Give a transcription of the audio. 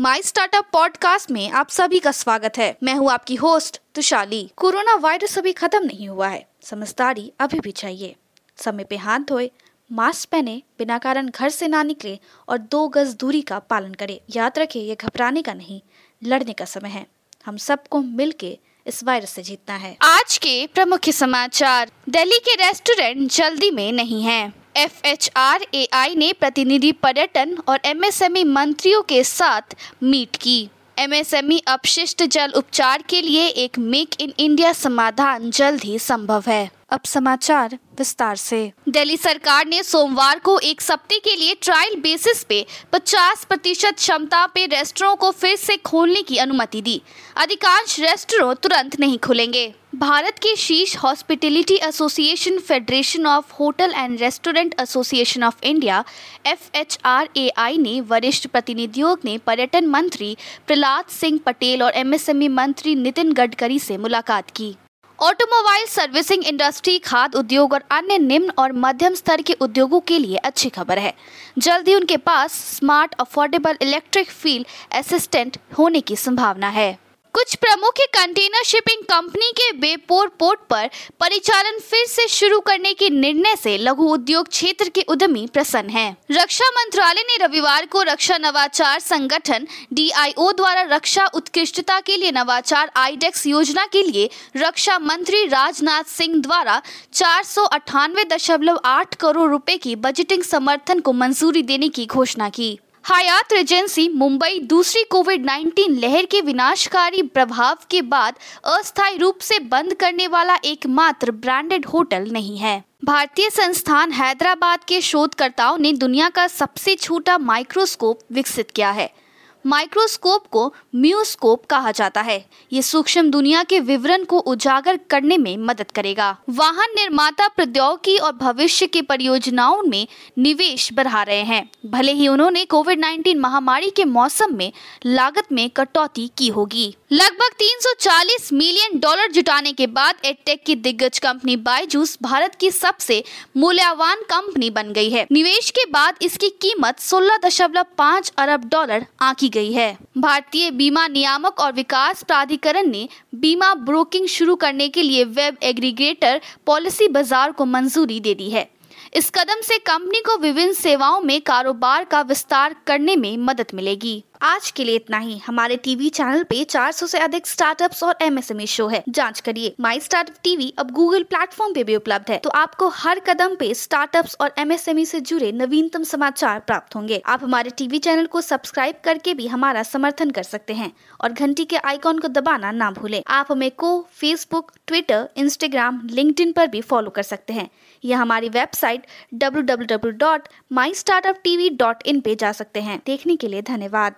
My startup podcast में आप सभी का स्वागत है। मैं हूँ आपकी होस्ट तुशाली। कोरोना वायरस अभी खत्म नहीं हुआ है। समझदारी अभी भी चाहिए। समय पे हाथ धोए मास्क पहने, बिना कारण घर से ना निकले और दो गज दूरी का पालन करे। याद रखे, ये घबराने का नहीं, लड़ने का समय है। हम सबको मिल के इस वायरस से जीतना है। आज के प्रमुख समाचार। दिल्ली के रेस्टोरेंट जल्दी में नहीं है। F H R A I ने प्रतिनिधि पर्यटन और एमएसएमई मंत्रियों के साथ मीट की। एमएसएमई अपशिष्ट जल उपचार के लिए एक मेक इन इंडिया समाधान जल्द ही संभव है। अब समाचार विस्तार से। दिल्ली सरकार ने सोमवार को एक सप्ताह के लिए ट्रायल बेसिस पे 50 प्रतिशत क्षमता पे रेस्टोरों को फिर से खोलने की अनुमति दी। अधिकांश रेस्टोरों तुरंत नहीं खुलेंगे। भारत के शीर्ष hospitality association federation of hotel and restaurant association of India F H R A I ने वरिष्ठ प्रतिनिधियों ने पर्यटन मंत्री प्रहलाद सिंह पटेल और एमएसएमई मंत्री नितिन गडकरी से मुलाकात की। ऑटोमोबाइल सर्विसिंग इंडस्ट्री, खाद उद्योग और अन्य निम्न और मध्यम स्तर के उद्योगों के लिए अच्छी खबर है। जल्द ही उनके पास smart affordable electric field assistant होने की संभावना है। कुछ प्रमुख कंटेनर शिपिंग कंपनी के बेपोर पोर्ट पर परिचालन फिर से शुरू करने के निर्णय से लघु उद्योग क्षेत्र के उद्यमी प्रसन्न हैं। रक्षा मंत्रालय ने रविवार को रक्षा नवाचार संगठन डीआईओ द्वारा रक्षा उत्कृष्टता के लिए नवाचार आईडेक्स योजना के लिए रक्षा मंत्री राजनाथ सिंह द्वारा चार करोड़ रुपए की बजटिंग समर्थन को मंजूरी देने की घोषणा की हयात रेजेंसी मुंबई दूसरी कोविड 19 लहर के विनाशकारी प्रभाव के बाद अस्थायी रूप से बंद करने वाला एकमात्र ब्रांडेड होटल नहीं है। भारतीय संस्थान हैदराबाद के शोधकर्ताओं ने दुनिया का सबसे छोटा माइक्रोस्कोप विकसित किया है। माइक्रोस्कोप को म्यूस्कोप कहा जाता है। ये सूक्ष्म दुनिया के विवरण को उजागर करने में मदद करेगा। वाहन निर्माता प्रौद्योगिकी और भविष्य के परियोजनाओं में निवेश बढ़ा रहे हैं। भले ही उन्होंने कोविड 19 महामारी के मौसम में लागत में कटौती की होगी। लगभग 340 मिलियन डॉलर जुटाने के बाद एडटेक की दिग्गज कंपनी बायजूस भारत की सबसे मूल्यवान कंपनी बन गई है। निवेश के बाद इसकी कीमत 16.5 अरब डॉलर आंकी गई है। भारतीय बीमा नियामक और विकास प्राधिकरण ने बीमा ब्रोकिंग शुरू करने के लिए वेब एग्रीगेटर पॉलिसी बाज़ार को मंजूरी दे दी है। इस कदम से कंपनी को विभिन्न सेवाओं में कारोबार का विस्तार करने में मदद मिलेगी। आज के लिए इतना ही। हमारे टीवी चैनल पे 400 से अधिक स्टार्टअप्स और एमएसएमई शो है। जाँच करिए। माई स्टार्टअप टीवी अब गूगल प्लेटफॉर्म पे भी उपलब्ध है। तो आपको हर कदम पे स्टार्टअप्स और एमएसएमई से जुड़े नवीनतम समाचार प्राप्त होंगे। आप हमारे टीवी चैनल को सब्सक्राइब करके भी हमारा समर्थन कर सकते हैं और घंटी के आइकॉन को दबाना ना भूलें। आप हमें को फेसबुक ट्विटर इंस्टाग्राम लिंक्डइन पर भी फॉलो कर सकते हैं। या हमारी वेबसाइट डब्ल्यू पे जा सकते हैं। देखने के लिए धन्यवाद।